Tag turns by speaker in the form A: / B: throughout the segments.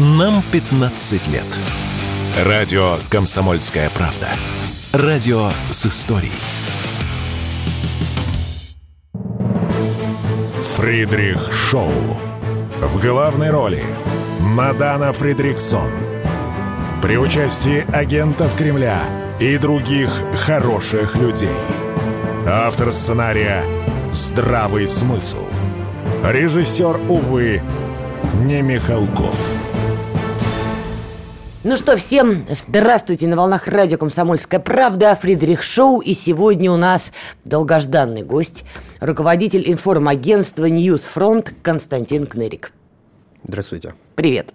A: Нам 15 лет. Радио «Комсомольская правда». Радио с историей. Фридрих Шоу. В главной роли Мадана Фридриксон. При участии агентов Кремля и других хороших людей. Автор сценария «Здравый смысл». Режиссер, увы, не Михалков.
B: Ну что, всем здравствуйте на волнах радио «Комсомольская правда», Фридрих Шоу. И сегодня у нас долгожданный гость, руководитель информагентства «News Front» Константин Кнырик.
C: Здравствуйте.
B: Привет.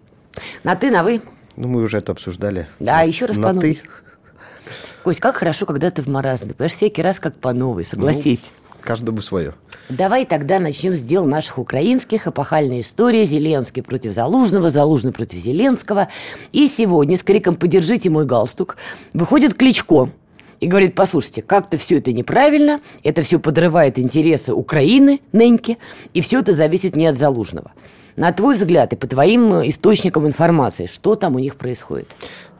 B: На «ты», на «вы»?
C: Ну, мы уже это обсуждали.
B: Да, еще раз
C: на
B: по новой.
C: «ты».
B: Кость, как хорошо, когда ты в маразме. Понимаешь, всякий раз как по новой, согласись.
C: Каждому свое.
B: Давай тогда начнем с дел наших украинских. Эпохальная история. Зеленский против Залужного, Залужный против Зеленского. И сегодня с криком «Подержите мой галстук» выходит Кличко и говорит, послушайте, как-то все это неправильно, это все подрывает интересы Украины, ныньки, и все это зависит не от Залужного. На твой взгляд и по твоим э, источникам информации, что там у них происходит?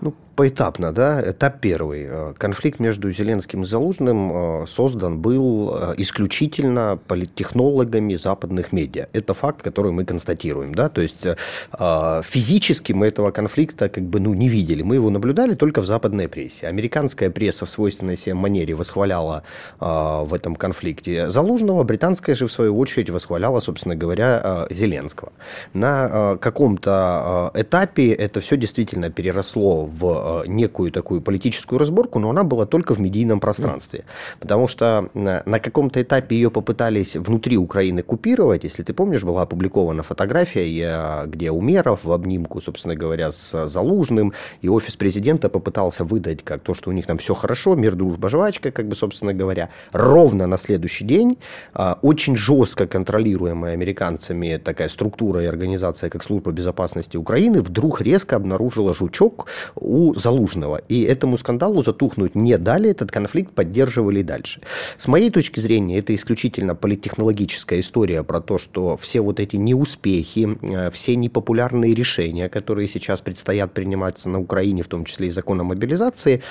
C: Ну, поэтапно, да. Этап первый. Э, Конфликт между Зеленским и Залужным э, создан был э, исключительно политтехнологами западных медиа. Это факт, который мы констатируем, да. То есть физически мы этого конфликта как бы ну, не видели. Мы его наблюдали только в западной прессе. Американская пресса в свойственной себе манере восхваляла в этом конфликте Залужного, британская же в свою очередь восхваляла, собственно говоря, Зеленского. На каком-то этапе это все действительно переросло в некую такую политическую разборку, но она была только в медийном пространстве. Потому что на каком-то этапе ее попытались внутри Украины купировать. Если ты помнишь, была опубликована фотография, где Умеров в обнимку, собственно говоря, с Залужным, и офис президента попытался выдать как то, что у них там все хорошо, мир, дружба, жвачка, как бы, собственно говоря. Ровно на следующий день очень жестко контролируемая американцами такая структура и организация, как Служба безопасности Украины, вдруг резко обнаружила жучок у Залужного. И этому скандалу затухнуть не дали, этот конфликт поддерживали и дальше. С моей точки зрения, это исключительно политтехнологическая история про то, что все вот эти неуспехи, э, все непопулярные решения, которые сейчас предстоят приниматься на Украине, в том числе и закон о мобилизации,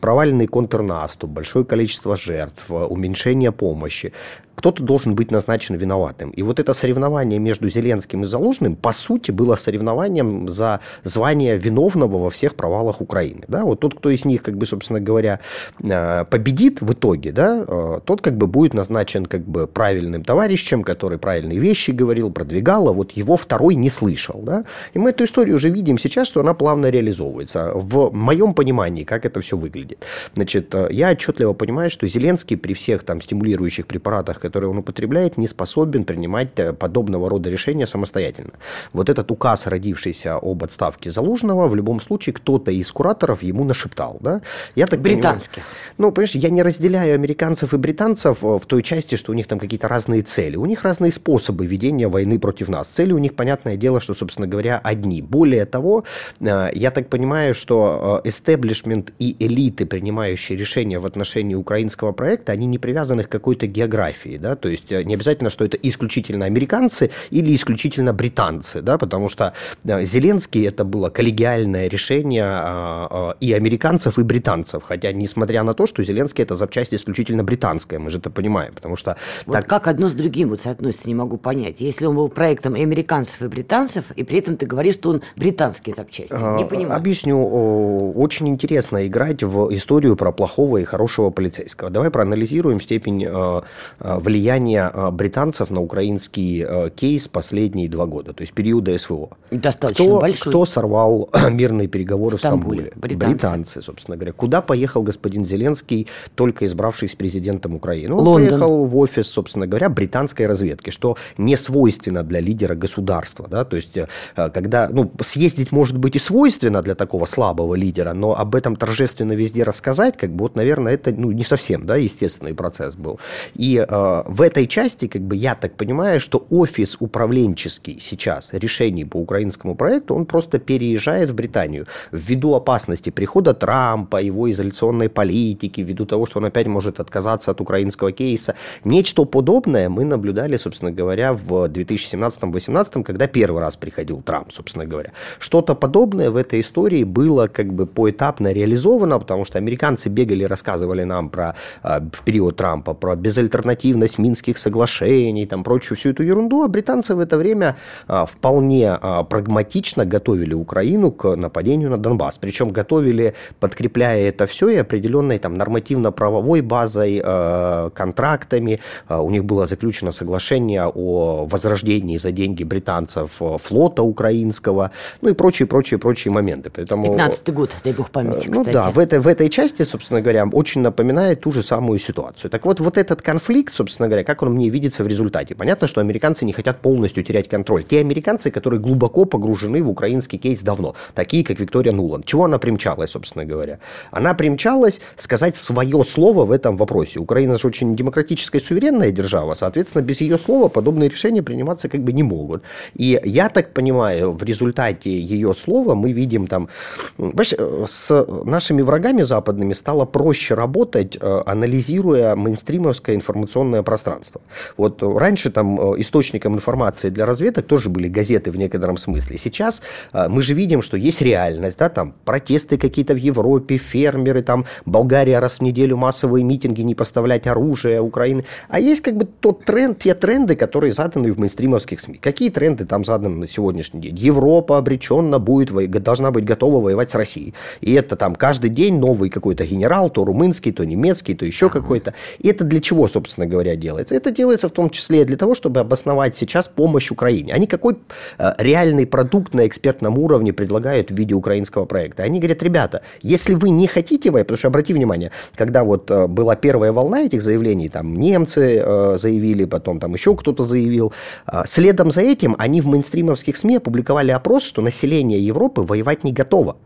C: проваленный контрнаступ, большое количество жертв, уменьшение помощи, кто-то должен быть назначен виноватым. И вот это соревнование между Зеленским и Залужным, по сути, было соревнованием за звание виновного во всех провалах Украины. Да? Вот тот, кто из них, как бы, собственно говоря, э, победит в итоге, да, э, тот как бы будет назначен как бы правильным товарищем, который правильные вещи говорил, продвигал, а вот его второй не слышал. Да? И мы эту историю уже видим сейчас, что она плавно реализовывается. В моем понимании, как это все выглядит. Значит, э, я отчетливо понимаю, что Зеленский при всех там стимулирующих препаратах, которые он употребляет, не способен принимать э, подобного рода решения самостоятельно. Вот этот указ, родившийся об отставке Залужного, в любом случае кто-то из кураторов ему нашептал. Да?
B: Я так Британских.
C: Понимаю, ну, понимаешь, я не разделяю американцев и британцев э, в той части, что у них там какие-то разные цели. У них разные способы ведения войны против нас. Цели у них, понятное дело, что, собственно говоря, одни. Более того, э, я так понимаю, что эстеблишмент и элиты, принимающие решения в отношении украинского проекта, они не привязаны к какой-то географии да, то есть э, не обязательно, что это исключительно американцы или исключительно британцы, да, потому что э, Зеленский это было коллегиальное решение а, а, и американцев, и британцев, хотя несмотря на то, что Зеленский это запчасть исключительно британская, мы же это понимаем, потому что...
B: Вот так... как одно с другим вот соотносится, не могу понять. Если он был проектом и американцев, и британцев, и при этом ты говоришь, что он британские запчасти, не а, понимаю.
C: Объясню. Очень интересно играть в историю про плохого и хорошего полицейского. Давай проанализируем степень влияние а, британцев на украинский а, кейс последние два года, то есть периода СВО.
B: Достаточно
C: кто,
B: большой.
C: Кто сорвал мирные переговоры в Стамбуле? В
B: Стамбуле. Британцы.
C: Британцы, собственно говоря. Куда поехал господин Зеленский, только избравшись президентом Украины? Он
B: Лондон.
C: поехал в офис, собственно говоря, британской разведки, что не свойственно для лидера государства. Да? То есть, когда ну, съездить может быть и свойственно для такого слабого лидера, но об этом торжественно везде рассказать, как бы вот, наверное, это ну, не совсем да, естественный процесс был. И э, в этой части, как бы я так понимаю, что офис управленческий сейчас решений по украинскому проекту, он просто переезжает в Британию ввиду опасности прихода Трампа, его изоляционной политики, ввиду того, что он опять может отказаться от украинского кейса. Нечто подобное мы наблюдали, собственно говоря, в 2017-2018, когда первый раз приходил Трамп, собственно говоря. Что-то подобное в этой истории было как бы поэтапно реализовано, потому что американцы бегали, рассказывали нам про а, в период Трампа, про безальтернативность Минских соглашений, там прочую всю эту ерунду, а британцы в это время а, вполне а, прагматично готовили Украину к нападению на Донбасс. Причем готовили, подкрепляя это все и определенной там нормативно-правовой базой, контрактами. У них было заключено соглашение о возрождении за деньги британцев флота украинского, ну и прочие-прочие-прочие моменты.
B: Поэтому, 15 год, дай бог памяти,
C: Ну да, в этой, в этой части, собственно говоря, очень напоминает ту же самую ситуацию. Так вот, вот этот конфликт, собственно говоря, как он мне видится в результате? Понятно, что американцы не хотят полностью терять контроль. Те американцы, которые глубоко погружены в украинский кейс давно, такие, как Виктория Нуланд. Чего она примчалась, собственно говоря? Она примчалась сказать свое слово в этом вопросе. Украина же очень демократическая, суверенная держава, соответственно, без ее слова подобные решения приниматься как бы не могут. И я так понимаю, в результате ее слова мы видим там... С нашими врагами западными стало проще работать, э, анализируя мейнстримовское информационное пространство. Вот раньше там э, источником информации для разведок тоже были газеты в некотором смысле. Сейчас э, мы же видим, что есть реальность, да, там протесты какие-то в Европе, фермеры, там Болгария раз в неделю массовые митинги, не поставлять оружие Украины. А есть как бы тот тренд, те тренды, которые заданы в мейнстримовских СМИ. Какие тренды там заданы на сегодняшний день? Европа обреченно будет, должна быть готова воевать с Россией. И это там каждый день новый какой-то генерал, то румынский, то немецкий, то еще какой-то. И это для чего, собственно говоря, делается? Это делается в том числе для того, чтобы обосновать сейчас помощь Украине. Они какой э, реальный продукт на экспертном уровне предлагают в виде украинского проекта? Они говорят, ребята, если вы не хотите воевать, потому что обрати внимание, когда вот э, была первая волна этих заявлений, там немцы э, заявили, потом там еще кто-то заявил, следом за этим они в мейнстримовских СМИ опубликовали опрос, что население Европы воевать не готово.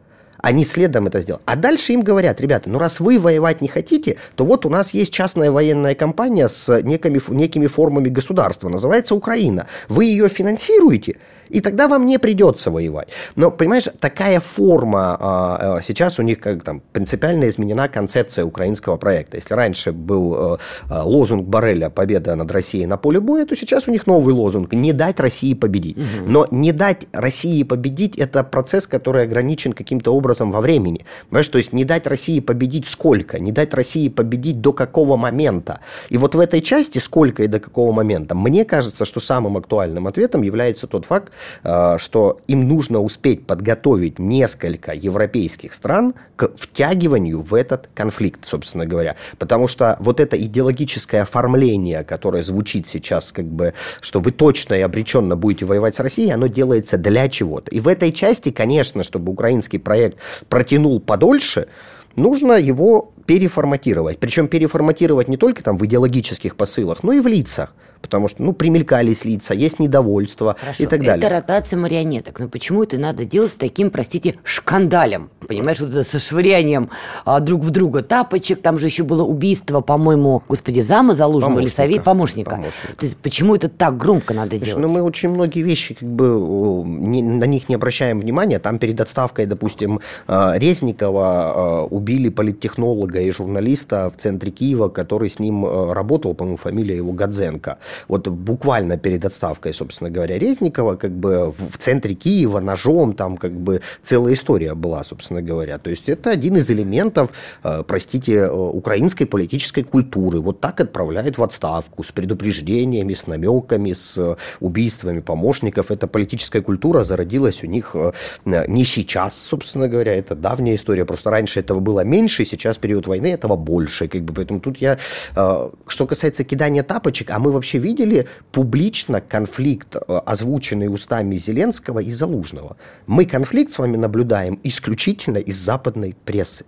C: Они следом это сделали. А дальше им говорят, ребята, ну раз вы воевать не хотите, то вот у нас есть частная военная компания с некими, некими формами государства, называется Украина. Вы ее финансируете, и тогда вам не придется воевать. Но, понимаешь, такая форма, а, а, сейчас у них как там принципиально изменена концепция украинского проекта. Если раньше был а, лозунг Барреля «Победа над Россией на поле боя», то сейчас у них новый лозунг «Не дать России победить». Угу. Но не дать России победить – это процесс, который ограничен каким-то образом во времени. Понимаешь, то есть не дать России победить сколько, не дать России победить до какого момента. И вот в этой части сколько и до какого момента, мне кажется, что самым актуальным ответом является тот факт, Э, что им нужно успеть подготовить несколько европейских стран к втягиванию в этот конфликт, собственно говоря. Потому что вот это идеологическое оформление, которое звучит сейчас, как бы, что вы точно и обреченно будете воевать с Россией, оно делается для чего-то. И в этой части, конечно, чтобы украинский проект протянул подольше, нужно его переформатировать. Причем переформатировать не только там в идеологических посылах, но и в лицах потому что, ну, примелькались лица, есть недовольство Хорошо, и так далее.
B: это ротация марионеток. Но почему это надо делать с таким, простите, шкандалем? Понимаешь, вот это со швырянием а, друг в друга тапочек, там же еще было убийство, по-моему, господи, зама Залужного или совет помощника. помощника. То есть почему это так громко надо Знаешь, делать?
C: Ну, мы очень многие вещи, как бы, не, на них не обращаем внимания. Там перед отставкой, допустим, а, Резникова а, убили политтехнолога и журналиста в центре Киева, который с ним работал, по-моему, фамилия его Гадзенко вот буквально перед отставкой, собственно говоря, Резникова, как бы в центре Киева ножом, там как бы целая история была, собственно говоря. То есть это один из элементов, э, простите, э, украинской политической культуры. Вот так отправляют в отставку с предупреждениями, с намеками, с э, убийствами помощников. Эта политическая культура зародилась у них не сейчас, собственно говоря, это давняя история. Просто раньше этого было меньше, сейчас период войны этого больше. Как бы, поэтому тут я, что касается кидания тапочек, а мы вообще видели публично конфликт, э, озвученный устами Зеленского и Залужного? Мы конфликт с вами наблюдаем исключительно из западной прессы.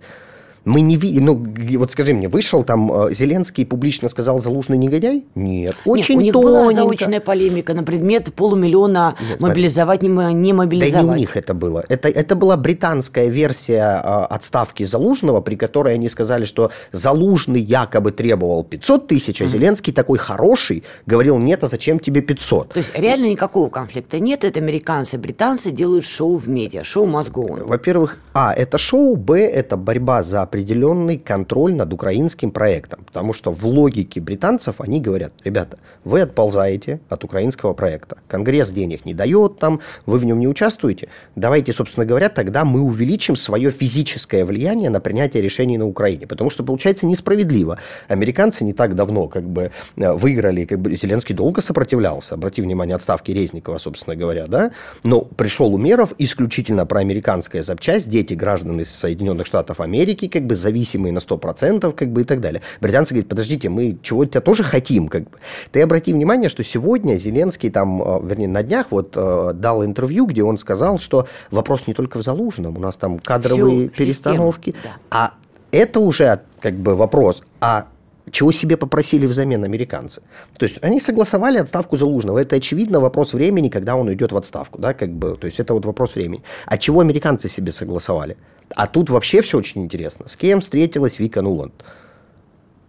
C: Мы не видим, ну, вот скажи мне, вышел там э, Зеленский и публично сказал «Залужный негодяй»? Нет, очень
B: Нет, у них
C: тоненько.
B: была заочная полемика на предмет полумиллиона
C: Нет, смотри.
B: мобилизовать, не, мо- не мобилизовать.
C: Да не у них это было. Это, это была британская версия э, отставки Залужного, при которой они сказали, что Залужный якобы требовал 500 тысяч, а Зеленский такой хороший говорил, нет, а зачем тебе 500?
B: То есть реально никакого конфликта нет, это американцы британцы делают шоу в медиа, шоу on.
C: Во-первых, а, это шоу, б, это борьба за определенный контроль над украинским проектом. Потому что в логике британцев они говорят, ребята, вы отползаете от украинского проекта. Конгресс денег не дает там, вы в нем не участвуете. Давайте, собственно говоря, тогда мы увеличим свое физическое влияние на принятие решений на Украине. Потому что получается несправедливо. Американцы не так давно как бы э, выиграли, как бы Зеленский долго сопротивлялся. Обрати внимание, отставки Резникова, собственно говоря, да. Но пришел Умеров, исключительно проамериканская запчасть, дети граждан из Соединенных Штатов Америки, как бы зависимые на 100%, как бы и так далее. Британцы говорят, подождите, мы чего-то тоже хотим, как бы. Ты обрати внимание, что сегодня Зеленский там, э, вернее, на днях вот э, дал интервью, где он сказал, что вопрос не только в Залужном, у нас там кадровые
B: Всю
C: перестановки,
B: систему, да.
C: а это уже как бы вопрос, а чего себе попросили взамен американцы? То есть они согласовали отставку Залужного. Это, очевидно, вопрос времени, когда он уйдет в отставку. Да, как бы, то есть это вот вопрос времени. А чего американцы себе согласовали? А тут вообще все очень интересно. С кем встретилась Вика Нуланд?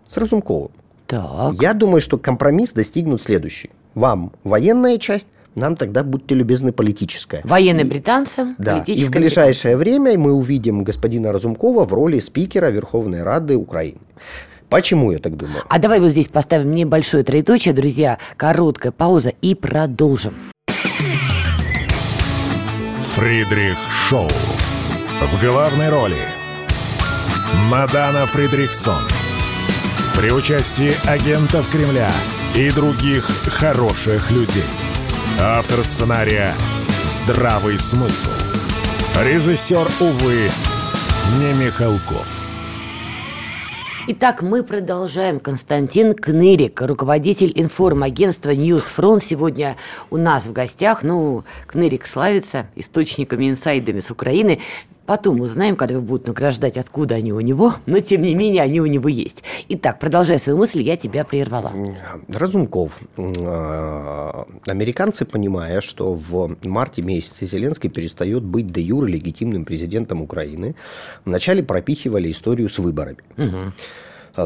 C: С Разумковым.
B: Так.
C: Я думаю, что компромисс достигнут следующий. Вам военная часть, нам тогда, будьте любезны, политическая.
B: Военные британцы,
C: Да, и в ближайшее время мы увидим господина Разумкова в роли спикера Верховной Рады Украины. Почему я так думаю?
B: А давай вот здесь поставим небольшое троеточие, друзья, короткая пауза и продолжим.
A: Фридрих Шоу. В главной роли Мадана Фридриксон. При участии агентов Кремля и других хороших людей. Автор сценария «Здравый смысл». Режиссер, увы, не Михалков.
B: Итак, мы продолжаем. Константин Кнырик, руководитель информагентства Newsfront, сегодня у нас в гостях. Ну, Кнырик славится источниками, инсайдами с Украины. Потом узнаем, когда его будут награждать, откуда они у него, но тем не менее они у него есть. Итак, продолжая свою мысль, я тебя прервала.
C: Разумков. Э, Американцы, понимая, что в марте месяце Зеленский перестает быть де юре легитимным президентом Украины, вначале пропихивали историю с выборами. А,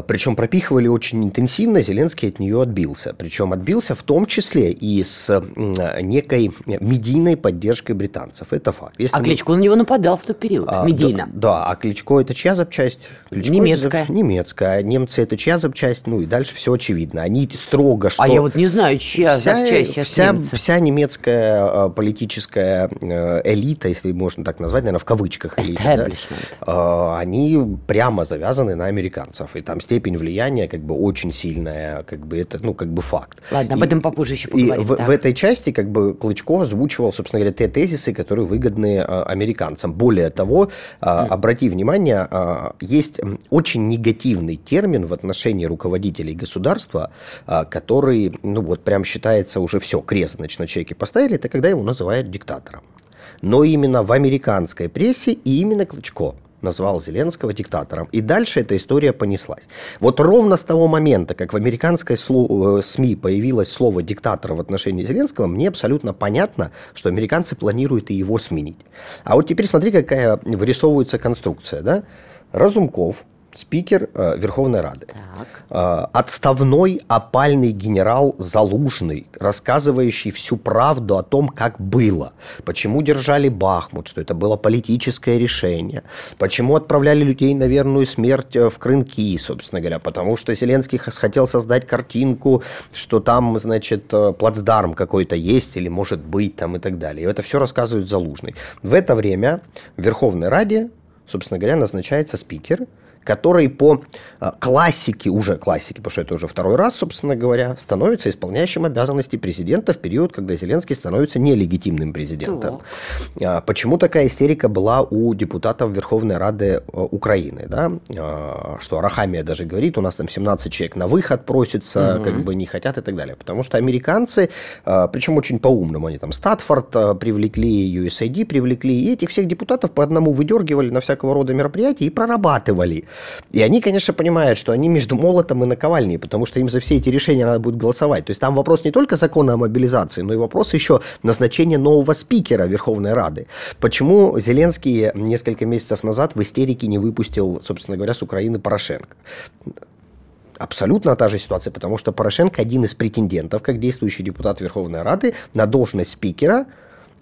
C: Причем пропихивали очень интенсивно, Зеленский от нее отбился. Причем отбился в том числе и с м, некой медийной поддержкой британцев. Это факт. Если
B: А
C: мы-
B: Кличко на него нападал в тот период,
C: а,
B: медийно.
C: Да, да, а Кличко это чья запчасть? Кличко
B: Немецкая.
C: Запчасть- немецкая. А немцы это чья запчасть? Ну и дальше все очевидно. Они строго, что...
B: А я вот не знаю, чья
C: Вся,
B: запчасть сейчас
C: вся, вся немецкая политическая э, элита, если можно так назвать, наверное, в кавычках элита, да, они прямо завязаны на американцев. И там степень влияния как бы очень сильная, как бы это, ну, как бы факт.
B: Ладно, об
C: И-
B: этом попозже еще
C: и
B: поговорим.
C: в,
B: так.
C: в этой части как бы Клычко озвучивал, собственно говоря, те тезисы, которые выгодны э, американцам. Более того, э, обрати внимание, э, есть очень негативный термин в отношении руководителей государства, э, который, ну вот прям считается уже все, крест, значит, на человеке поставили, это когда его называют диктатором. Но именно в американской прессе и именно Клычко назвал Зеленского диктатором. И дальше эта история понеслась. Вот ровно с того момента, как в американской э, СМИ появилось слово «диктатор» в отношении Зеленского, мне абсолютно понятно, что американцы планируют и его сменить. А вот теперь смотри, какая вырисовывается конструкция. Да? Разумков, спикер э, Верховной Рады.
B: Так.
C: Э, отставной опальный генерал Залужный, рассказывающий всю правду о том, как было, почему держали Бахмут, что это было политическое решение, почему отправляли людей на верную смерть э, в Крынки, собственно говоря, потому что Зеленский хотел создать картинку, что там, значит, э, плацдарм какой-то есть или может быть там и так далее. И это все рассказывает Залужный. В это время в Верховной Раде, собственно говоря, назначается спикер, который по э, классике, уже классике, потому что это уже второй раз, собственно говоря, становится исполняющим обязанности президента в период, когда Зеленский становится нелегитимным президентом. А, Почему такая истерика была у депутатов Верховной Рады э, Украины? Да? А, Что Арахамия даже говорит, у нас там 17 человек на выход просится, как бы не хотят и так далее. Потому что американцы, а, причем очень по-умному, они там Статфорд а, привлекли, USAID привлекли, и этих всех депутатов по одному выдергивали на всякого рода мероприятия и прорабатывали. И они, конечно, понимают, что они между молотом и наковальней, потому что им за все эти решения надо будет голосовать. То есть там вопрос не только закона о мобилизации, но и вопрос еще назначения нового спикера Верховной Рады. Почему Зеленский несколько месяцев назад в истерике не выпустил, собственно говоря, с Украины Порошенко? абсолютно та же ситуация, потому что Порошенко один из претендентов, как действующий депутат Верховной Рады, на должность спикера –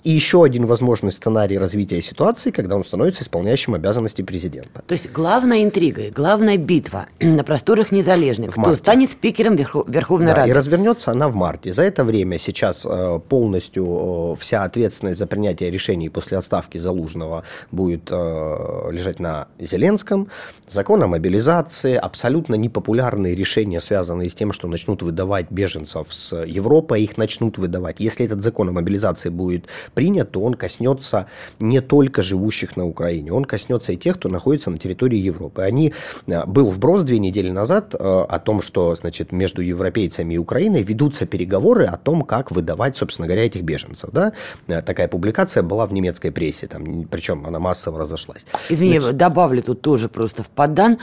C: и еще один возможный сценарий развития ситуации, когда он становится исполняющим обязанности президента.
B: То есть главная интрига главная битва на просторах незалежных, кто станет спикером Верхов... Верховной да, Рады.
C: И развернется она в марте. За это время сейчас э, полностью э, вся ответственность за принятие решений после отставки Залужного будет э, лежать на Зеленском. Закон о мобилизации, абсолютно непопулярные решения, связанные с тем, что начнут выдавать беженцев с Европы, их начнут выдавать. Если этот закон о мобилизации будет принят, то он коснется не только живущих на Украине, он коснется и тех, кто находится на территории Европы. Они, э, был вброс две недели назад э, о том, что значит, между европейцами и Украиной ведутся переговоры о том, как выдавать, собственно говоря, этих беженцев. Да? Э, такая публикация была в немецкой прессе, там, причем она массово разошлась.
B: Извини, Значит, добавлю тут тоже просто в поддан.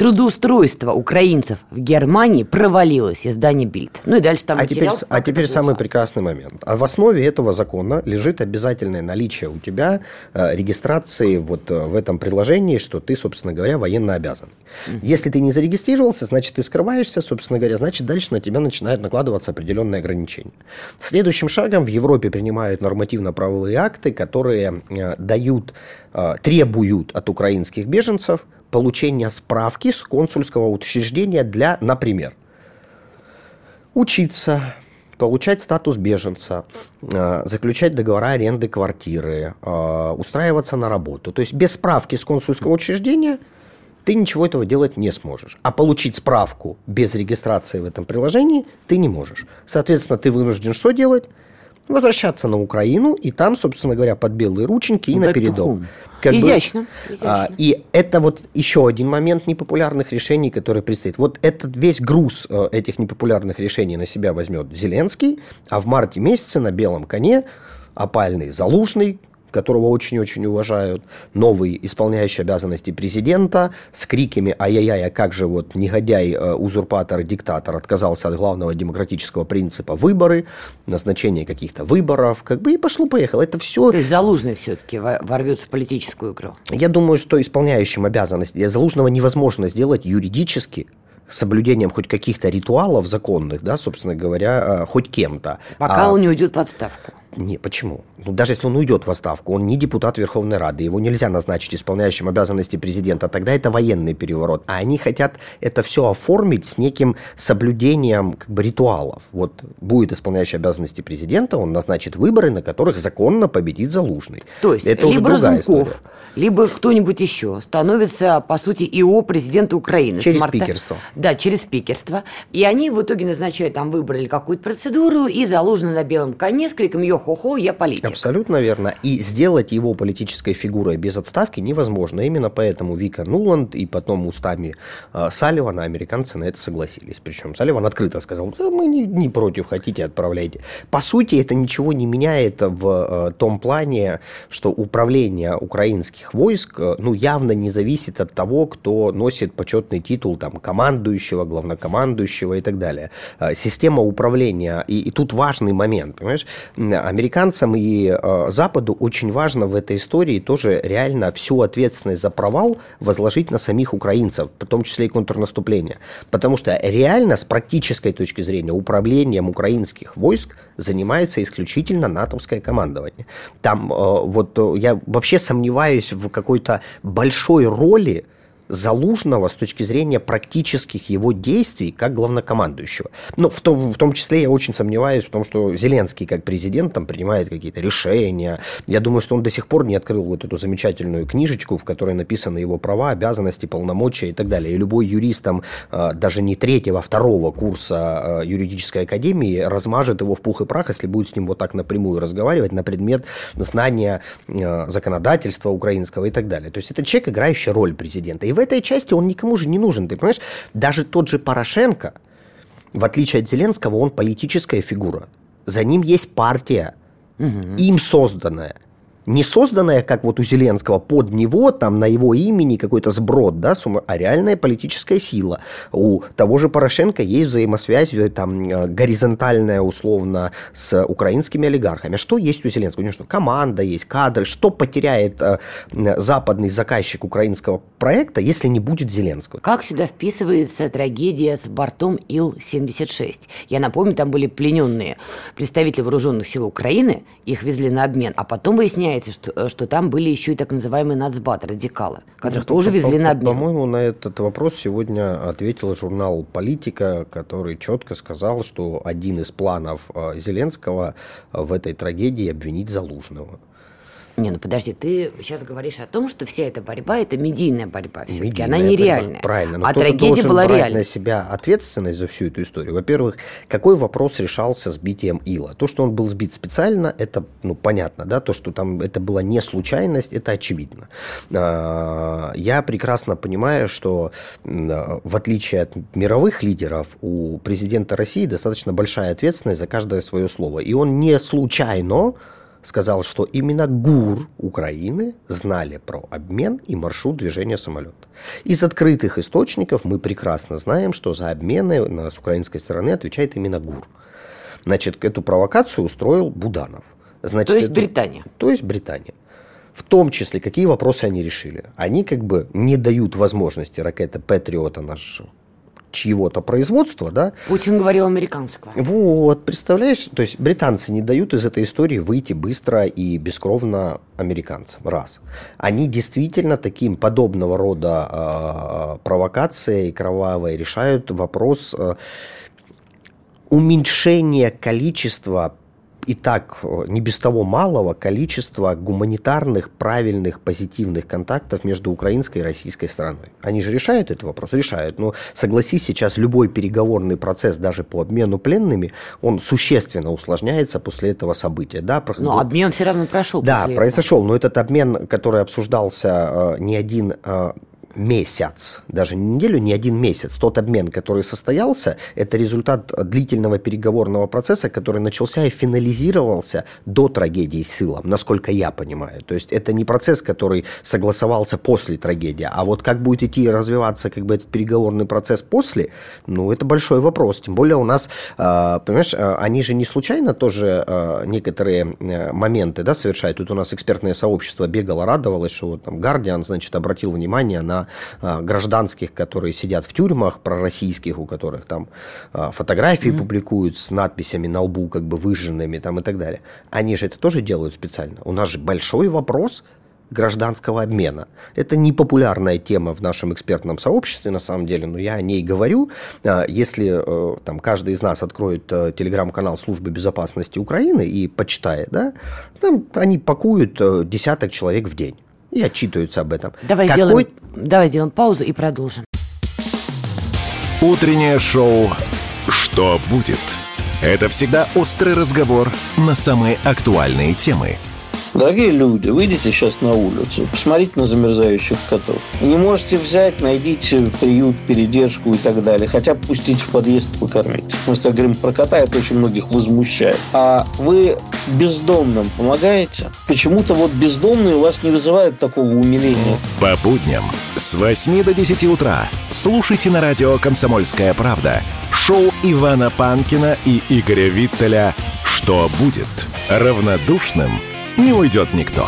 B: Трудоустройство украинцев в Германии провалилось, издание Бильд. Ну и дальше там
C: а теперь, а теперь самый прекрасный момент. А в основе этого закона лежит обязательное наличие у тебя э, регистрации вот э, в этом приложении, что ты, собственно говоря, военно обязан. Mm-hmm. Если ты не зарегистрировался, значит, ты скрываешься, собственно говоря, значит, дальше на тебя начинают накладываться определенные ограничения. Следующим шагом в Европе принимают нормативно-правовые акты, которые э, дают, э, требуют от украинских беженцев – получения справки с консульского учреждения для, например, учиться, получать статус беженца, э, заключать договора аренды квартиры, э, устраиваться на работу. То есть без справки с консульского учреждения ты ничего этого делать не сможешь. А получить справку без регистрации в этом приложении ты не можешь. Соответственно, ты вынужден что делать? Возвращаться на Украину и там, собственно говоря, под белые рученьки и на передок.
B: Как изящно.
C: Бы, изящно. А, и это вот еще один момент непопулярных решений, который предстоит. Вот этот весь груз э, этих непопулярных решений на себя возьмет Зеленский, а в марте месяце на белом коне опальный Залужный, которого очень-очень уважают, новый исполняющий обязанности президента с криками «Ай-яй-яй, а как же вот негодяй, э, узурпатор, диктатор отказался от главного демократического принципа выборы, назначение каких-то выборов, как бы и пошло-поехало. Это все...
B: То есть Залужный все-таки ворвется в политическую игру?
C: Я думаю, что исполняющим обязанности Залужного невозможно сделать юридически, соблюдением хоть каких-то ритуалов законных, да, собственно говоря, э, хоть кем-то.
B: Пока а... он не уйдет в отставку.
C: Не, почему? Ну, даже если он уйдет в отставку, он не депутат Верховной Рады, его нельзя назначить исполняющим обязанности президента, тогда это военный переворот. А они хотят это все оформить с неким соблюдением как бы, ритуалов. Вот будет исполняющий обязанности президента, он назначит выборы, на которых законно победит Залужный.
B: То есть, это либо Разумков, либо кто-нибудь еще становится, по сути, ИО президента Украины.
C: Через марта... спикерство.
B: Да, через спикерство. И они в итоге назначают там выборы или какую-то процедуру, и Залужный на белом коне с криком «Йо, хо-хо, я политик.
C: Абсолютно верно. И сделать его политической фигурой без отставки невозможно. Именно поэтому Вика Нуланд и потом устами э, Салливана американцы на это согласились. Причем Салливан открыто сказал, да, мы не, не против, хотите, отправляйте. По сути, это ничего не меняет в э, том плане, что управление украинских войск э, ну, явно не зависит от того, кто носит почетный титул там, командующего, главнокомандующего и так далее. Э, система управления, и, и тут важный момент, понимаешь, американцам и э, Западу очень важно в этой истории тоже реально всю ответственность за провал возложить на самих украинцев, в том числе и контрнаступление. Потому что реально с практической точки зрения управлением украинских войск занимается исключительно натовское командование. Там э, вот э, я вообще сомневаюсь в какой-то большой роли Залужного с точки зрения практических его действий как главнокомандующего. Но в том, в том числе я очень сомневаюсь в том, что Зеленский как президент там принимает какие-то решения. Я думаю, что он до сих пор не открыл вот эту замечательную книжечку, в которой написаны его права, обязанности, полномочия и так далее. И любой юрист там а, даже не третьего, а второго курса а, юридической академии размажет его в пух и прах, если будет с ним вот так напрямую разговаривать на предмет знания а, законодательства украинского и так далее. То есть это человек, играющий роль президента. И в этой части он никому же не нужен, ты понимаешь? Даже тот же Порошенко, в отличие от Зеленского, он политическая фигура. За ним есть партия, угу. им созданная. Не созданная, как вот у Зеленского, под него, там, на его имени какой-то сброд, да, а реальная политическая сила. У того же Порошенко есть взаимосвязь, э, там, э, горизонтальная, условно, с украинскими олигархами. Что есть у Зеленского? У него что, команда есть, кадры. Что потеряет э, западный заказчик украинского проекта, если не будет Зеленского?
B: Как сюда вписывается трагедия с бортом Ил-76? Я напомню, там были плененные представители вооруженных сил Украины, их везли на обмен, а потом выясняется, что, э, что там были еще и так называемые нацбат, радикалы, которых ну, тоже везли на обмен.
C: По-моему, на этот вопрос сегодня ответил журнал «Политика», который четко сказал, что один из планов э, Зеленского в этой трагедии обвинить Залужного.
B: Не, ну подожди, ты сейчас говоришь о том, что вся эта борьба это медийная борьба все-таки, она нереальная. Борьба,
C: правильно, но а трагедия была брать реальной. на себя ответственность за всю эту историю. Во-первых, какой вопрос решался сбитием Ила? То, что он был сбит специально, это ну, понятно, да, то, что там это была не случайность, это очевидно. А, я прекрасно понимаю, что в отличие от мировых лидеров, у президента России достаточно большая ответственность за каждое свое слово. И он не случайно сказал, что именно ГУР Украины знали про обмен и маршрут движения самолета. Из открытых источников мы прекрасно знаем, что за обмены с украинской стороны отвечает именно ГУР. Значит, эту провокацию устроил Буданов. Значит,
B: то есть
C: это,
B: Британия.
C: То есть Британия. В том числе, какие вопросы они решили. Они как бы не дают возможности ракеты Патриота наш чьего-то производства, да.
B: Путин говорил американского.
C: Вот, представляешь, то есть британцы не дают из этой истории выйти быстро и бескровно американцам, раз. Они действительно таким подобного рода э, провокацией кровавой решают вопрос э, уменьшения количества и так э, не без того малого количества гуманитарных, правильных, позитивных контактов между украинской и российской стороной. Они же решают этот вопрос? Решают. Но согласись, сейчас любой переговорный процесс даже по обмену пленными, он существенно усложняется после этого события. Да?
B: Но обмен все равно прошел.
C: Да, произошел. Но этот обмен, который обсуждался э, не один э, месяц, даже не неделю, не один месяц. Тот обмен, который состоялся, это результат длительного переговорного процесса, который начался и финализировался до трагедии с Сылом, насколько я понимаю. То есть это не процесс, который согласовался после трагедии, а вот как будет идти и развиваться как бы этот переговорный процесс после, ну, это большой вопрос. Тем более у нас, а, понимаешь, а, они же не случайно тоже а, некоторые э, моменты да, совершают. Тут у нас экспертное сообщество бегало, радовалось, что вот там Гардиан, значит, обратил внимание на а, гражданских, которые сидят в тюрьмах, пророссийских, у которых там а, фотографии mm-hmm. публикуют с надписями на лбу, как бы выжженными там и так далее. Они же это тоже делают специально. У нас же большой вопрос гражданского обмена. Это не популярная тема в нашем экспертном сообществе, на самом деле, но я о ней говорю. А, если э, там, каждый из нас откроет э, телеграм-канал Службы безопасности Украины и почитает, да, там они пакуют э, десяток человек в день и отчитываются об этом.
B: Давай, Какой... сделаем, давай сделаем паузу и продолжим.
A: Утреннее шоу «Что будет?» Это всегда острый разговор на самые актуальные темы –
D: Дорогие люди, выйдите сейчас на улицу, посмотрите на замерзающих котов. Не можете взять, найдите приют, передержку и так далее. Хотя пустить в подъезд покормить. Мы с говорим про кота, это очень многих возмущает. А вы бездомным помогаете? Почему-то вот бездомные у вас не вызывают такого умиления.
A: По будням с 8 до 10 утра слушайте на радио «Комсомольская правда» шоу Ивана Панкина и Игоря Виттеля «Что будет?» Равнодушным – не уйдет никто.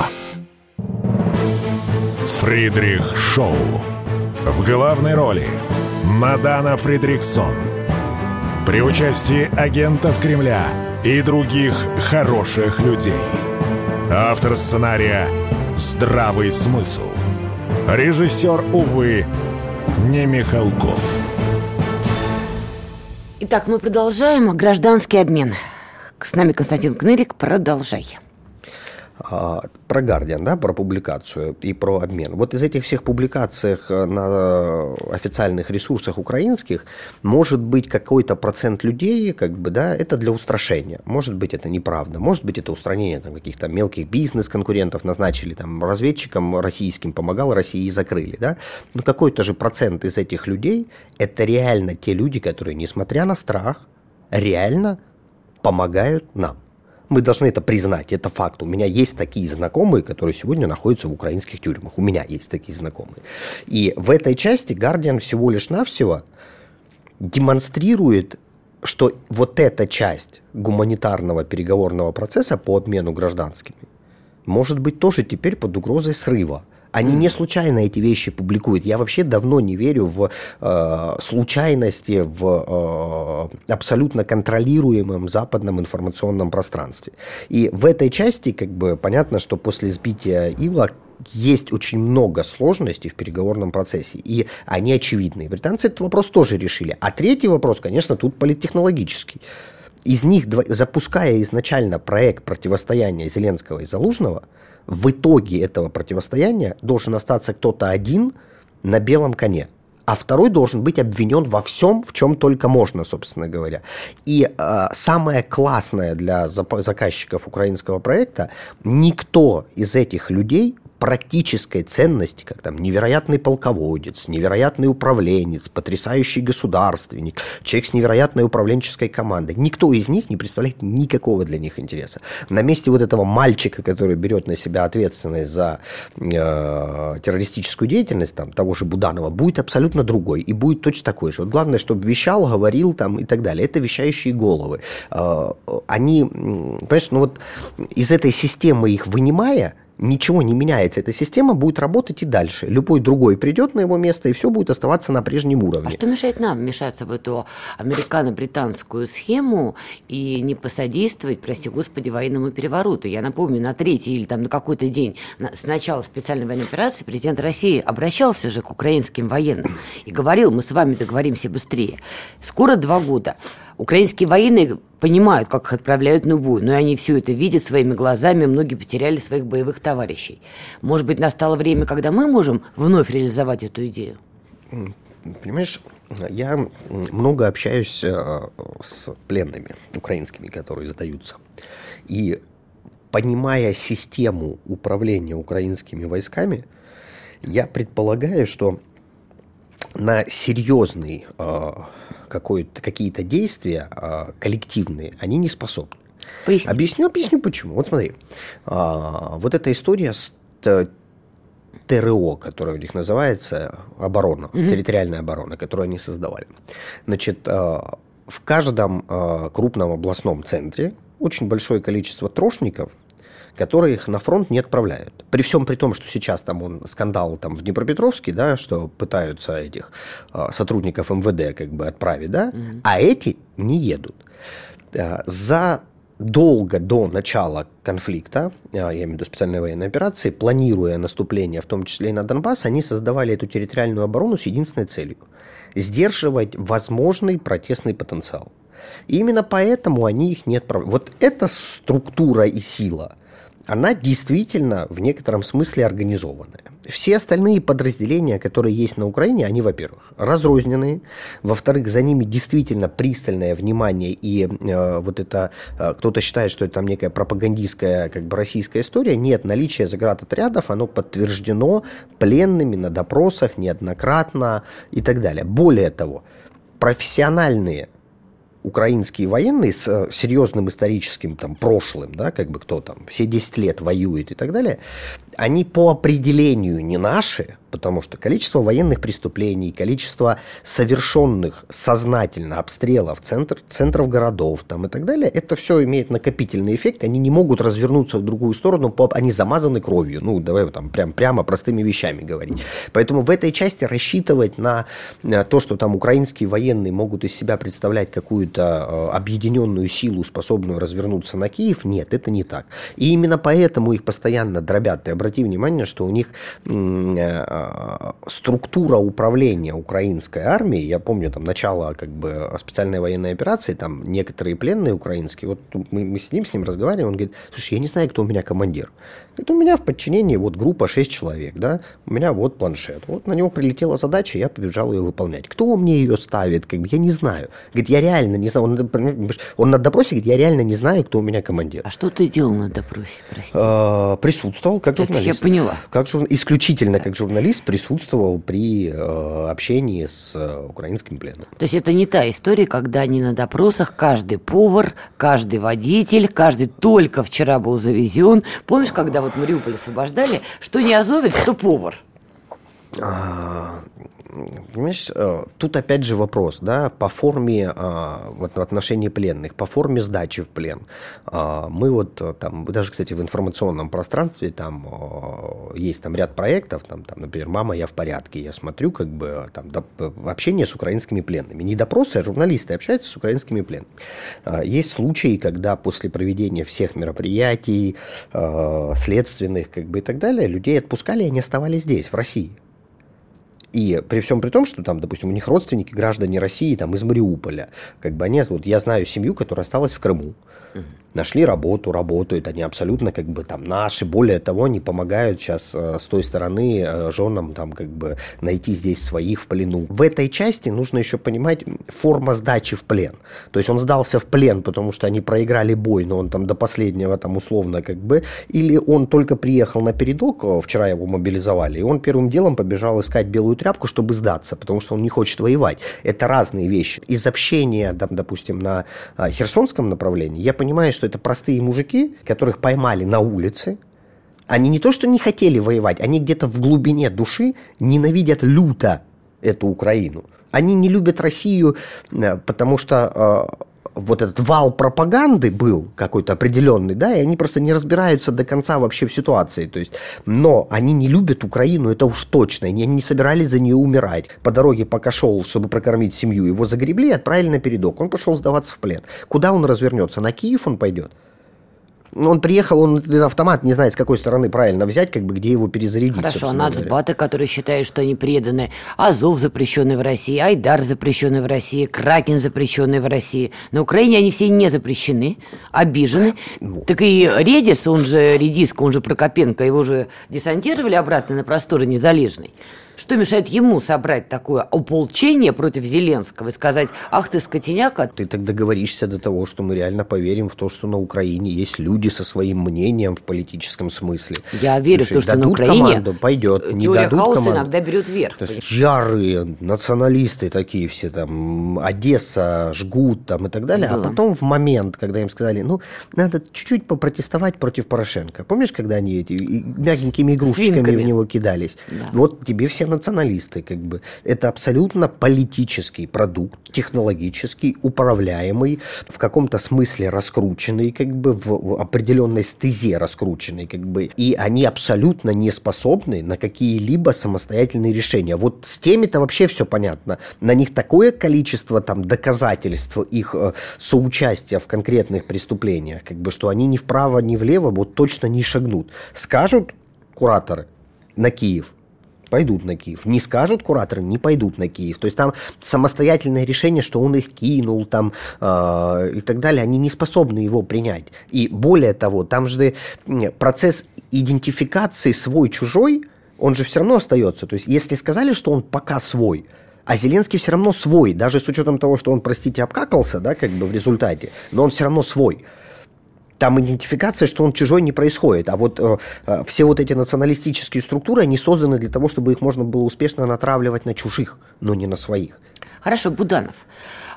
A: Фридрих Шоу. В главной роли Мадана Фридриксон. При участии агентов Кремля и других хороших людей. Автор сценария «Здравый смысл». Режиссер, увы, не Михалков.
B: Итак, мы продолжаем гражданский обмен. С нами Константин Кнырик. Продолжай.
C: А, про Guardian, да, про публикацию и про обмен. Вот из этих всех публикаций э, на официальных ресурсах украинских может быть какой-то процент людей, как бы, да, это для устрашения. Может быть, это неправда. Может быть, это устранение там, каких-то мелких бизнес-конкурентов назначили там разведчикам российским, помогал России и закрыли, да. Но какой-то же процент из этих людей это реально те люди, которые, несмотря на страх, реально помогают нам. Мы должны это признать, это факт. У меня есть такие знакомые, которые сегодня находятся в украинских тюрьмах. У меня есть такие знакомые. И в этой части Guardian всего лишь навсего демонстрирует, что вот эта часть гуманитарного переговорного процесса по обмену гражданскими может быть тоже теперь под угрозой срыва. Они не случайно эти вещи публикуют. Я вообще давно не верю в э, случайности, в э, абсолютно контролируемом западном информационном пространстве. И в этой части, как бы, понятно, что после сбития Ила есть очень много сложностей в переговорном процессе, и они очевидны. Британцы этот вопрос тоже решили. А третий вопрос, конечно, тут политтехнологический. Из них, запуская изначально проект противостояния Зеленского и Залужного, в итоге этого противостояния должен остаться кто-то один на белом коне а второй должен быть обвинен во всем, в чем только можно, собственно говоря. И э, самое классное для заказчиков украинского проекта, никто из этих людей практической ценности, как там невероятный полководец, невероятный управленец, потрясающий государственник, человек с невероятной управленческой командой. Никто из них не представляет никакого для них интереса. На месте вот этого мальчика, который берет на себя ответственность за э, террористическую деятельность, там, того же Буданова, будет абсолютно другой и будет точно такой же. Вот главное, чтобы вещал, говорил там и так далее. Это вещающие головы. Э, они, понимаешь, ну вот из этой системы их вынимая, ничего не меняется. Эта система будет работать и дальше. Любой другой придет на его место, и все будет оставаться на прежнем уровне. А
B: что мешает нам вмешаться в эту американо-британскую схему и не посодействовать, прости господи, военному перевороту? Я напомню, на третий или там на какой-то день с начала специальной военной операции президент России обращался же к украинским военным и говорил, мы с вами договоримся быстрее. Скоро два года. Украинские военные понимают, как их отправляют на бой, но и они все это видят своими глазами, многие потеряли своих боевых товарищей. Может быть, настало время, когда мы можем вновь реализовать эту идею?
C: Понимаешь, я много общаюсь э, с пленными украинскими, которые сдаются. И понимая систему управления украинскими войсками, я предполагаю, что на серьезный э, какие-то действия э, коллективные, они не способны. Поясни. Объясню, объясню почему. Вот смотри, а, вот эта история с ТРО, которая у них называется, оборона, угу. территориальная оборона, которую они создавали. Значит, а, в каждом а, крупном областном центре очень большое количество трошников – которые их на фронт не отправляют. При всем при том, что сейчас там он скандал там в Днепропетровске, да, что пытаются этих э, сотрудников МВД как бы отправить, да, mm-hmm. а эти не едут. Э, за долго до начала конфликта, я имею в виду специальной военной операции, планируя наступление, в том числе и на Донбасс, они создавали эту территориальную оборону с единственной целью – сдерживать возможный протестный потенциал. И именно поэтому они их не отправляют. Вот эта структура и сила, она действительно в некотором смысле организованная. Все остальные подразделения, которые есть на Украине, они, во-первых, разрозненные, во-вторых, за ними действительно пристальное внимание, и э, вот это, э, кто-то считает, что это там некая пропагандистская, как бы российская история. Нет, наличие заградотрядов, оно подтверждено пленными на допросах неоднократно и так далее. Более того, профессиональные украинские военные с э, серьезным историческим там, прошлым, да, как бы кто там все 10 лет воюет и так далее, они по определению не наши, потому что количество военных преступлений, количество совершенных сознательно обстрелов центр, центров городов там, и так далее, это все имеет накопительный эффект, они не могут развернуться в другую сторону, они замазаны кровью, ну, давай там прям, прямо простыми вещами говорить. Поэтому в этой части рассчитывать на то, что там украинские военные могут из себя представлять какую-то э, объединенную силу, способную развернуться на Киев, нет, это не так. И именно поэтому их постоянно дробят. Ты обрати внимание, что у них э, структура управления украинской армией, я помню там начало как бы специальной военной операции, там некоторые пленные украинские, вот мы, мы с ним, с ним разговариваем, он говорит, слушай, я не знаю, кто у меня командир. Это у меня в подчинении вот группа 6 человек, да, у меня вот планшет. Вот на него прилетела задача, я побежал ее выполнять. Кто мне ее ставит, как бы, я не знаю. Говорит, я реально не знаю, он, он на допросе говорит, я реально не знаю, кто у меня командир.
B: А что ты делал на допросе, прости?
C: А, присутствовал как
B: Это
C: журналист.
B: я поняла.
C: Как жур... Исключительно как журналист присутствовал при э, общении с э, украинским пленным.
B: То есть это не та история, когда они на допросах, каждый повар, каждый водитель, каждый только вчера был завезен. Помнишь, когда вот Мариуполь освобождали, что не азовец, то повар.
C: А, Понимаешь, э, тут опять же вопрос, да, по форме, а, вот в отношении пленных, по форме сдачи в плен. А, Мы вот э, там, даже, кстати, в информационном пространстве там э, есть там ряд проектов, там, там, например, «Мама, я в порядке», я смотрю, как бы, там, общение с украинскими пленными. Не допросы, а журналисты общаются с украинскими пленными. Есть случаи, когда после проведения всех мероприятий, э, следственных, как бы, и так далее, людей отпускали, и они оставались здесь, в России. И при всем при том, что там, допустим, у них родственники граждане России, там, из Мариуполя, как бы они, вот я знаю семью, которая осталась в Крыму, нашли работу, работают, они абсолютно как бы там наши, более того, они помогают сейчас э, с той стороны э, женам там как бы найти здесь своих в плену. В этой части нужно еще понимать форма сдачи в плен. То есть он сдался в плен, потому что они проиграли бой, но он там до последнего там условно как бы, или он только приехал на передок, э, вчера его мобилизовали, и он первым делом побежал искать белую тряпку, чтобы сдаться, потому что он не хочет воевать. Это разные вещи. Из общения, там, допустим, на а, Херсонском направлении, я понимаю, что это простые мужики, которых поймали на улице, они не то что не хотели воевать, они где-то в глубине души ненавидят люто эту Украину. Они не любят Россию, э, потому что э, вот этот вал пропаганды был какой-то определенный, да, и они просто не разбираются до конца вообще в ситуации. То есть, но они не любят Украину, это уж точно. Они не собирались за нее умирать. По дороге, пока шел, чтобы прокормить семью, его загребли и отправили на передок. Он пошел сдаваться в плен. Куда он развернется? На Киев он пойдет? Ну, Он приехал, он этот автомат не знает, с какой стороны правильно взять, как бы где его перезарядить.
B: Хорошо,
C: говоря.
B: нацбаты, которые считают, что они преданы, Азов запрещенный в России, Айдар запрещенный в России, Кракен запрещенный в России. На Украине они все не запрещены, обижены. Так и Редис, он же Редиск, он же Прокопенко, его же десантировали обратно на просторы Незалежной. Что мешает ему собрать такое ополчение против Зеленского и сказать, ах ты скотиняка,
C: Ты так договоришься до того, что мы реально поверим в то, что на Украине есть люди со своим мнением в политическом смысле.
B: я верю в
C: Слушай,
B: то, что на Украине
C: команду, пойдет. Не дадут
B: хаоса
C: команду.
B: иногда берет верх.
C: Ярые националисты такие все там, Одесса, жгут там и так далее.
B: Да.
C: А потом в момент, когда им сказали, ну, надо чуть-чуть попротестовать против Порошенко. Помнишь, когда они эти мягенькими игрушечками
B: Свинками.
C: в него кидались?
B: Да.
C: Вот тебе все националисты, как бы. Это абсолютно политический продукт, технологический, управляемый, в каком-то смысле раскрученный, как бы в определенной стезе раскрученный, как бы. И они абсолютно не способны на какие-либо самостоятельные решения. Вот с теми-то вообще все понятно. На них такое количество там доказательств их э, соучастия в конкретных преступлениях, как бы, что они ни вправо, ни влево вот точно не шагнут. Скажут кураторы на Киев, пойдут на Киев. Не скажут кураторы, не пойдут на Киев. То есть там самостоятельное решение, что он их кинул там э, и так далее, они не способны его принять. И более того, там же процесс идентификации свой-чужой, он же все равно остается. То есть если сказали, что он пока свой, а Зеленский все равно свой, даже с учетом того, что он, простите, обкакался, да, как бы в результате, но он все равно свой там идентификация, что он чужой, не происходит. А вот э, э, все вот эти националистические структуры, они созданы для того, чтобы их можно было успешно натравливать на чужих, но не на своих.
B: Хорошо, Буданов.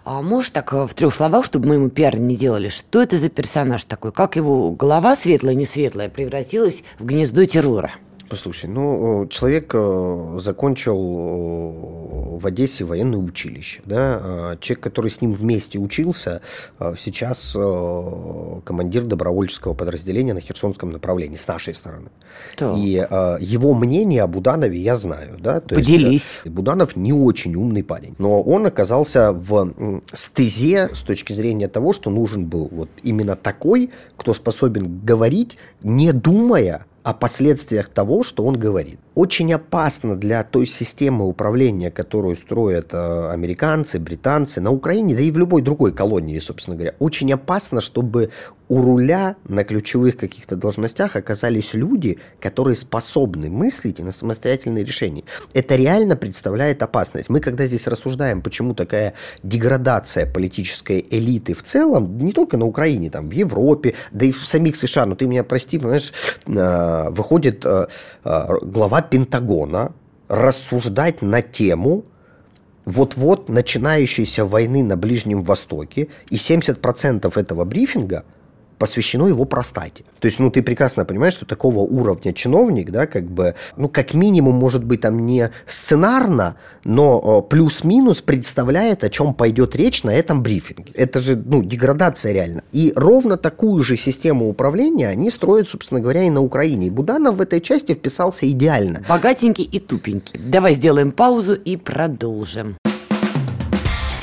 B: А можешь так э, в трех словах, чтобы мы ему пиар не делали, что это за персонаж такой? Как его голова светлая, не светлая, превратилась в гнездо террора?
C: Послушай, ну, человек э, закончил в Одессе военное училище, да, а человек, который с ним вместе учился, э, сейчас э, командир добровольческого подразделения на Херсонском направлении, с нашей стороны.
B: Так.
C: И его мнение о Буданове я знаю, да. То есть,
B: Поделись.
C: э, Буданов не очень умный парень, но он оказался в стезе с точки зрения того, что нужен был вот именно такой, кто способен говорить, не думая, о последствиях того, что он говорит. Очень опасно для той системы управления, которую строят э, американцы, британцы на Украине, да и в любой другой колонии, собственно говоря. Очень опасно, чтобы у руля на ключевых каких-то должностях оказались люди, которые способны мыслить и на самостоятельные решения. Это реально представляет опасность. Мы, когда здесь рассуждаем, почему такая деградация политической элиты в целом, не только на Украине, там, в Европе, да и в самих США, ну ты меня прости, понимаешь, э, выходит э, э, глава Пентагона рассуждать на тему, вот-вот начинающейся войны на Ближнем Востоке, и 70% этого брифинга – посвящено его простате. То есть, ну, ты прекрасно понимаешь, что такого уровня чиновник, да, как бы, ну, как минимум, может быть, там не сценарно, но плюс-минус представляет, о чем пойдет речь на этом брифинге. Это же, ну, деградация реально. И ровно такую же систему управления они строят, собственно говоря, и на Украине. И Буданов в этой части вписался идеально.
B: Богатенький и тупенький. Давай сделаем паузу и продолжим.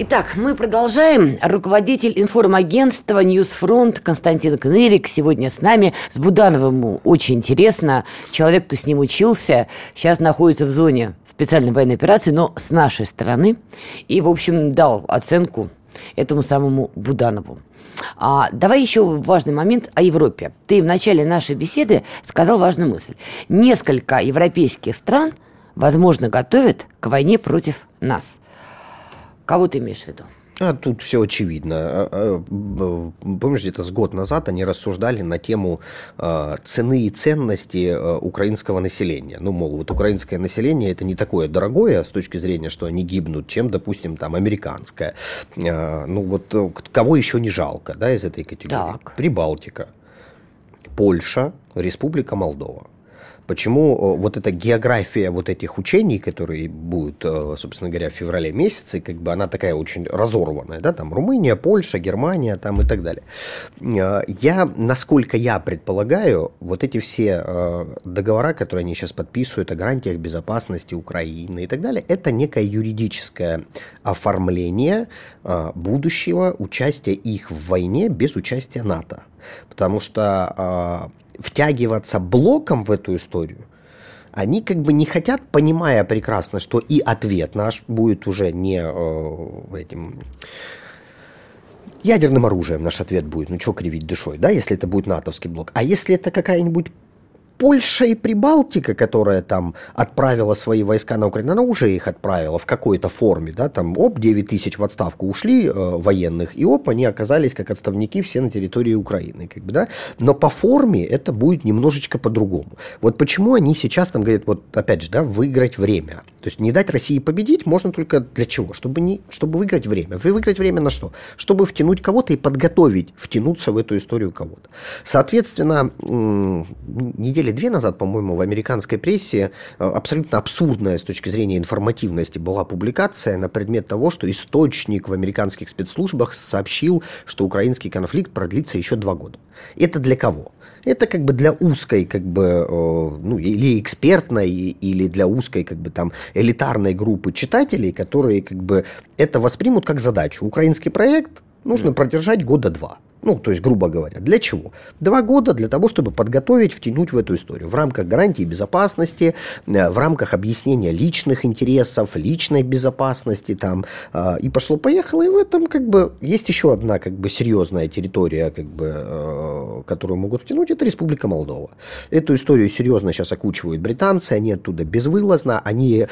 B: Итак, мы продолжаем. Руководитель информагентства «News Front» Константин Кнырик сегодня с нами. С Будановым очень интересно. Человек, кто с ним учился, сейчас находится в зоне специальной военной операции, но с нашей стороны. И, в общем, дал оценку этому самому Буданову. А, давай еще важный момент о Европе. Ты в начале нашей беседы сказал важную мысль. Несколько европейских стран, возможно, готовят к войне против нас – Кого ты имеешь в виду?
C: А тут все очевидно. А, а, помнишь, где-то с год назад они рассуждали на тему а, цены и ценности украинского населения. Ну, мол, вот украинское население это не такое дорогое с точки зрения, что они гибнут, чем, допустим, там американское. Ну, вот э, кого еще не жалко, да, из этой категории? Так. Прибалтика, Польша, Республика Молдова. Почему э, вот эта география вот этих учений, которые будут, э, собственно говоря, в феврале месяце, как бы она такая очень разорванная, да, там Румыния, Польша, Германия, там и так далее. Э, я, насколько я предполагаю, вот эти все договора, которые они сейчас подписывают о гарантиях безопасности Украины и так далее, это некое юридическое оформление будущего участия их в войне без участия НАТО. Потому что втягиваться блоком в эту историю, они как бы не хотят, понимая прекрасно, что и ответ наш будет уже не э, этим ядерным оружием наш ответ будет, ну что кривить душой, да, если это будет натовский блок. А если это какая-нибудь Польша и Прибалтика, которая там отправила свои войска на Украину, она уже их отправила в какой-то форме, да, там, оп, 9 тысяч в отставку ушли э, военных, и оп, они оказались как отставники все на территории Украины, как бы, да, но по форме это будет немножечко по-другому. Вот почему они сейчас там говорят, вот, опять же, да, выиграть время. То есть не дать России победить можно только для чего? Чтобы, не, чтобы выиграть время. Выиграть время на что? Чтобы втянуть кого-то и подготовить, втянуться в эту историю кого-то. Соответственно, неделя недели две назад, по-моему, в американской прессе э, абсолютно абсурдная с точки зрения информативности была публикация на предмет того, что источник в американских спецслужбах сообщил, что украинский конфликт продлится еще два года. Это для кого? Это как бы для узкой, как бы, э, ну, или экспертной, или для узкой, как бы, там, элитарной группы читателей, которые, как бы, это воспримут как задачу. Украинский проект нужно продержать года два. Ну, то есть, грубо говоря, для чего? Два года для того, чтобы подготовить, втянуть в эту историю. В рамках гарантии безопасности, э, в рамках объяснения личных интересов, личной безопасности там. А, и пошло-поехало. И в этом как бы есть еще одна как бы серьезная территория, как бы, э, которую могут втянуть. Это Республика Молдова. Эту историю серьезно сейчас окучивают британцы. Они оттуда безвылазно. Они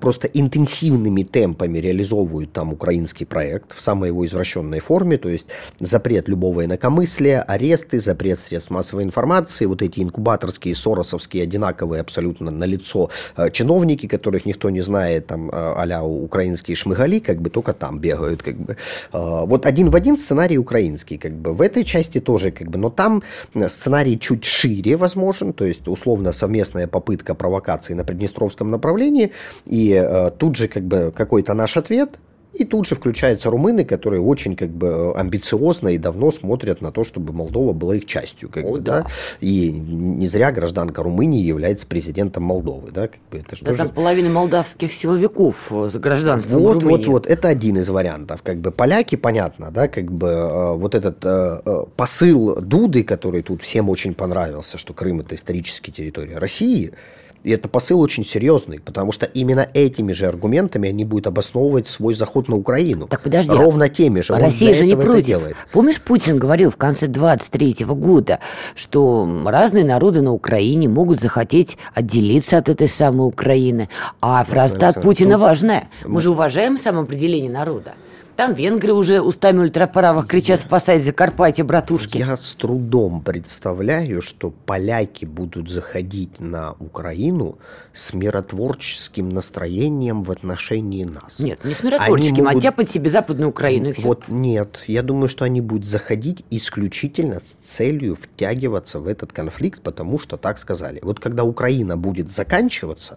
C: просто интенсивными темпами реализовывают там украинский проект в самой его извращенной форме. То есть запрет любого любого инакомыслия, аресты, запрет средств массовой информации, вот эти инкубаторские, соросовские, одинаковые абсолютно на лицо э, чиновники, которых никто не знает, там, а украинские шмыгали, как бы только там бегают, как бы. Вот один в один сценарий украинский, как бы. В этой части тоже, как бы, но там сценарий чуть шире возможен, то есть условно совместная попытка провокации на Приднестровском направлении, и э, тут же как бы какой-то наш ответ, и тут же включаются румыны, которые очень как бы амбициозно и давно смотрят на то, чтобы Молдова была их частью. Как О, бы, да. да. И не зря гражданка Румынии является президентом Молдовы. Да, как бы это
B: да тоже... там половина молдавских силовиков за гражданством
C: Вот, Румынии. вот, вот. Это один из вариантов. Как бы поляки, понятно, да, как бы э, вот этот э, э, посыл Дуды, который тут всем очень понравился, что Крым это историческая территория России – и это посыл очень серьезный, потому что именно этими же аргументами они будут обосновывать свой заход на Украину.
B: Так подожди.
C: Ровно теми же.
B: Россия же не против. Делает. Помнишь, Путин говорил в конце 23 года, что разные народы на Украине могут захотеть отделиться от этой самой Украины. А фраза от Путина важная. Мы же уважаем самоопределение народа. Там венгры уже устами ультраправых кричат «Спасать Закарпатье, братушки!»
C: Я с трудом представляю, что поляки будут заходить на Украину с миротворческим настроением в отношении нас.
B: Нет, не с миротворческим, а могут... а тяпать себе Западную Украину.
C: И вот нет, я думаю, что они будут заходить исключительно с целью втягиваться в этот конфликт, потому что так сказали. Вот когда Украина будет заканчиваться,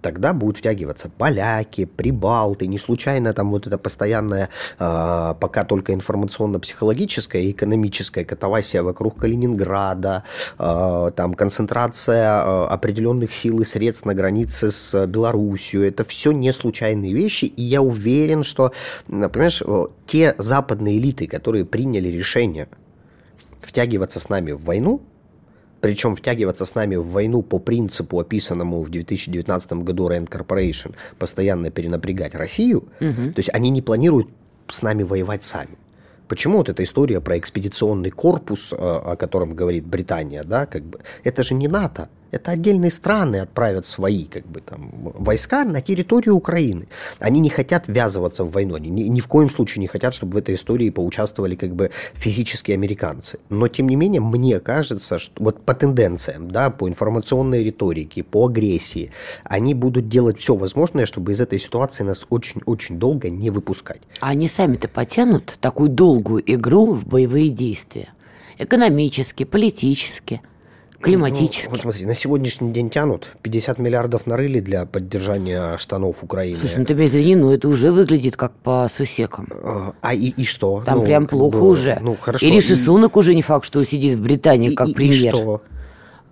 C: тогда будут втягиваться поляки, прибалты, не случайно там вот это постоянная, э, пока только информационно-психологическая и экономическая катавасия вокруг Калининграда, э, там концентрация э, определенных сил и средств на границе с Белоруссией, это все не случайные вещи, и я уверен, что, понимаешь, те западные элиты, которые приняли решение втягиваться с нами в войну, причем втягиваться с нами в войну по принципу, описанному в 2019 году Rand Corporation, постоянно перенапрягать Россию, угу. то есть они не планируют с нами воевать сами. Почему вот эта история про экспедиционный корпус, о котором говорит Британия, да, как бы, это же не НАТО, это отдельные страны отправят свои как бы, там, войска на территорию Украины. Они не хотят ввязываться в войну, они ни, ни в коем случае не хотят, чтобы в этой истории поучаствовали как бы физические американцы. Но, тем не менее, мне кажется, что вот по тенденциям, да, по информационной риторике, по агрессии, они будут делать все возможное, чтобы из этой ситуации нас очень-очень долго не выпускать.
B: А они сами-то потянут такую долгую игру в боевые действия? Экономически, политически – климатически. Ну,
C: вот смотри, на сегодняшний день тянут 50 миллиардов нарыли для поддержания штанов Украины.
B: Слушай, ну ты извини, но это уже выглядит как по сусекам.
C: А, а и, и что?
B: Там ну, прям плохо бы, уже. Ну, хорошо. И Риши Сунок уже не факт, что сидит в Британии как и, премьер. И что?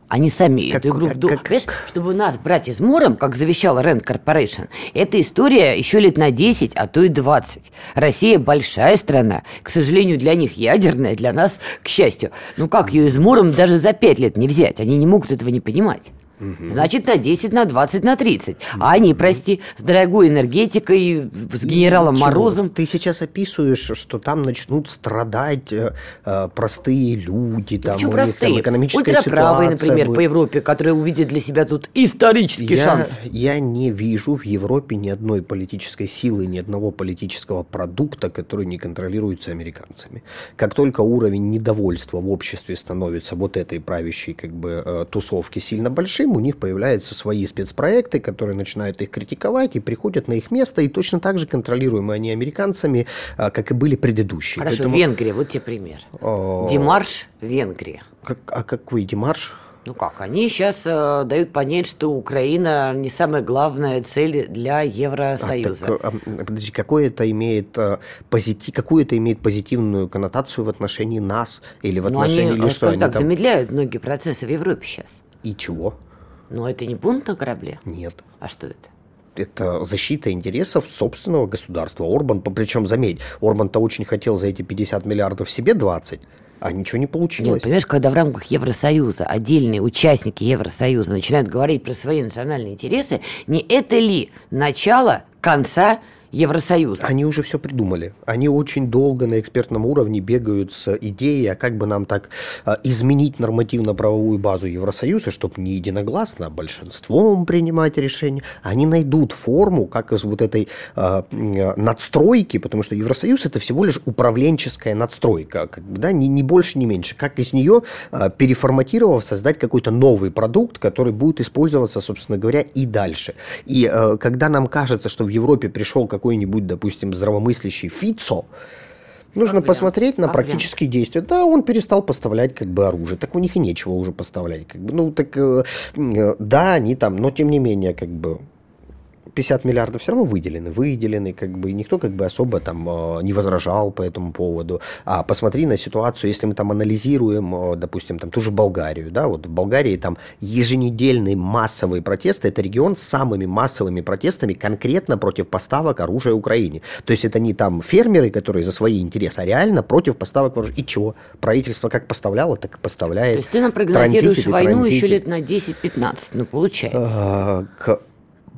B: Они сами как, эту игру как, как, Понимаешь, чтобы нас брать измором, как завещал Rand Corporation, эта история еще лет на 10, а то и 20. Россия большая страна. К сожалению, для них ядерная, для нас, к счастью. Ну как ее измором даже за 5 лет не взять? Они не могут этого не понимать. Угу. Значит, на 10, на 20, на 30. Угу. А они, прости, с дорогой энергетикой, с генералом и Морозом.
C: Ты сейчас описываешь, что там начнут страдать э, простые люди. Там,
B: почему простые? Них, там, экономическая Ультраправые, например, будет. по Европе, которые увидят для себя тут исторический
C: я,
B: шанс.
C: Я не вижу в Европе ни одной политической силы, ни одного политического продукта, который не контролируется американцами. Как только уровень недовольства в обществе становится вот этой правящей как бы э, тусовки сильно большим, режим, у них появляются свои спецпроекты, которые начинают их критиковать и приходят на их место, и точно так же контролируемы они американцами, а, как и были предыдущие.
B: Хорошо, Поэтому... Венгрия, вот тебе пример. О... А, Демарш Венгрия.
C: Как, а какой демарш?
B: Ну как, они сейчас э, дают понять, что Украина не самая главная цель для Евросоюза. А, так,
C: а, подожди, какое это имеет а, позитив, какую это имеет позитивную коннотацию в отношении нас или в ну, отношении
B: ну, они,
C: или что?
B: Они так там... замедляют многие процессы в Европе сейчас.
C: И чего?
B: Но это не бунт на корабле?
C: Нет.
B: А что это?
C: это защита интересов собственного государства. Орбан, причем заметь, Орбан-то очень хотел за эти 50 миллиардов себе 20, а ничего не получилось. Нет,
B: понимаешь, когда в рамках Евросоюза отдельные участники Евросоюза начинают говорить про свои национальные интересы, не это ли начало конца Евросоюза.
C: Они уже все придумали. Они очень долго на экспертном уровне бегают с идеей, а как бы нам так а, изменить нормативно-правовую базу Евросоюза, чтобы не единогласно, а большинством принимать решения. Они найдут форму, как из вот этой а, надстройки, потому что Евросоюз это всего лишь управленческая надстройка, как да, ни, ни больше, ни меньше. Как из нее, а, переформатировав, создать какой-то новый продукт, который будет использоваться, собственно говоря, и дальше. И а, когда нам кажется, что в Европе пришел какой-нибудь, допустим, здравомыслящий Фицо, Нужно Проблем. посмотреть на Проблем. практические действия. Да, он перестал поставлять как бы оружие. Так у них и нечего уже поставлять. Как бы, ну, так, э, э да, они там, но тем не менее, как бы, 50 миллиардов все равно выделены, выделены, как бы никто как бы особо там э, не возражал по этому поводу. А посмотри на ситуацию, если мы там анализируем, э, допустим, там ту же Болгарию, да, вот в Болгарии там еженедельные массовые протесты, это регион с самыми массовыми протестами конкретно против поставок оружия Украине. То есть это не там фермеры, которые за свои интересы, а реально против поставок оружия. И чего? Правительство как поставляло, так и поставляет. То
B: есть ты нам прогнозируешь войну еще лет на 10-15, ну получается.
C: А, к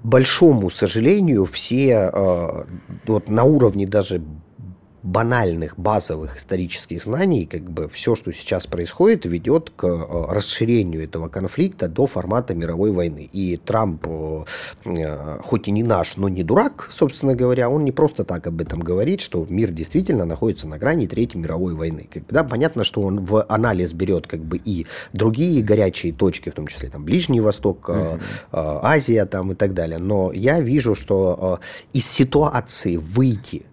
C: большому сожалению, все э, вот на уровне даже банальных базовых исторических знаний, как бы все, что сейчас происходит, ведет к э, расширению этого конфликта до формата мировой войны. И Трамп, э, э, хоть и не наш, но не дурак, собственно говоря, он не просто так об этом говорит, что мир действительно находится на грани Третьей мировой войны. Как бы, да, понятно, что он в анализ берет как бы и другие горячие точки, в том числе там Ближний Восток, mm-hmm. Азия там и так далее. Но я вижу, что из ситуации выйти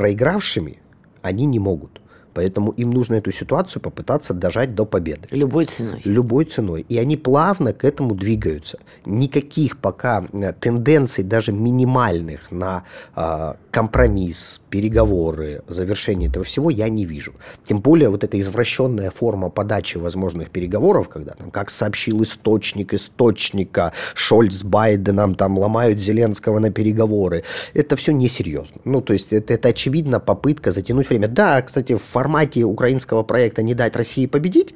C: проигравшими они не могут. Поэтому им нужно эту ситуацию попытаться дожать до победы.
B: Любой ценой.
C: Любой ценой. И они плавно к этому двигаются. Никаких пока э, тенденций, даже минимальных, на э, компромисс, переговоры, завершение этого всего я не вижу. Тем более вот эта извращенная форма подачи возможных переговоров, когда там, как сообщил источник источника, Шольц с Байденом там ломают Зеленского на переговоры, это все несерьезно. Ну, то есть это, это очевидно попытка затянуть время. Да, кстати, в формате украинского проекта «Не дать России победить»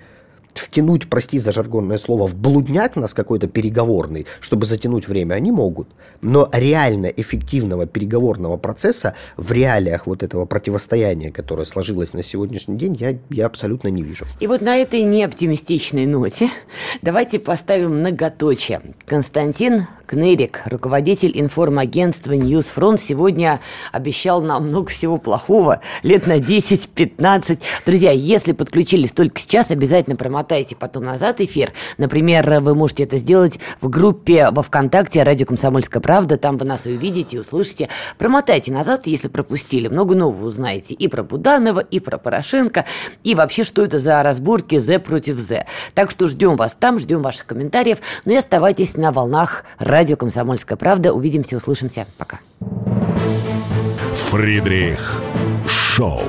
C: втянуть, прости за жаргонное слово, в блудняк нас какой-то переговорный, чтобы затянуть время, они могут. Но реально эффективного переговорного процесса в реалиях вот этого противостояния, которое сложилось на сегодняшний день, я, я абсолютно не вижу.
B: И вот на этой неоптимистичной ноте давайте поставим многоточие. Константин Кнырик, руководитель информагентства News Front, сегодня обещал нам много всего плохого, лет на 10-15. Друзья, если подключились только сейчас, обязательно промотайте потом назад эфир. Например, вы можете это сделать в группе во ВКонтакте «Радио Комсомольская правда», там вы нас увидите и услышите. Промотайте назад, если пропустили, много нового узнаете и про Буданова, и про Порошенко, и вообще, что это за разборки «З против З». Так что ждем вас там, ждем ваших комментариев, ну и оставайтесь на волнах Радио «Комсомольская правда». Увидимся, услышимся. Пока.
A: Фридрих Шоу.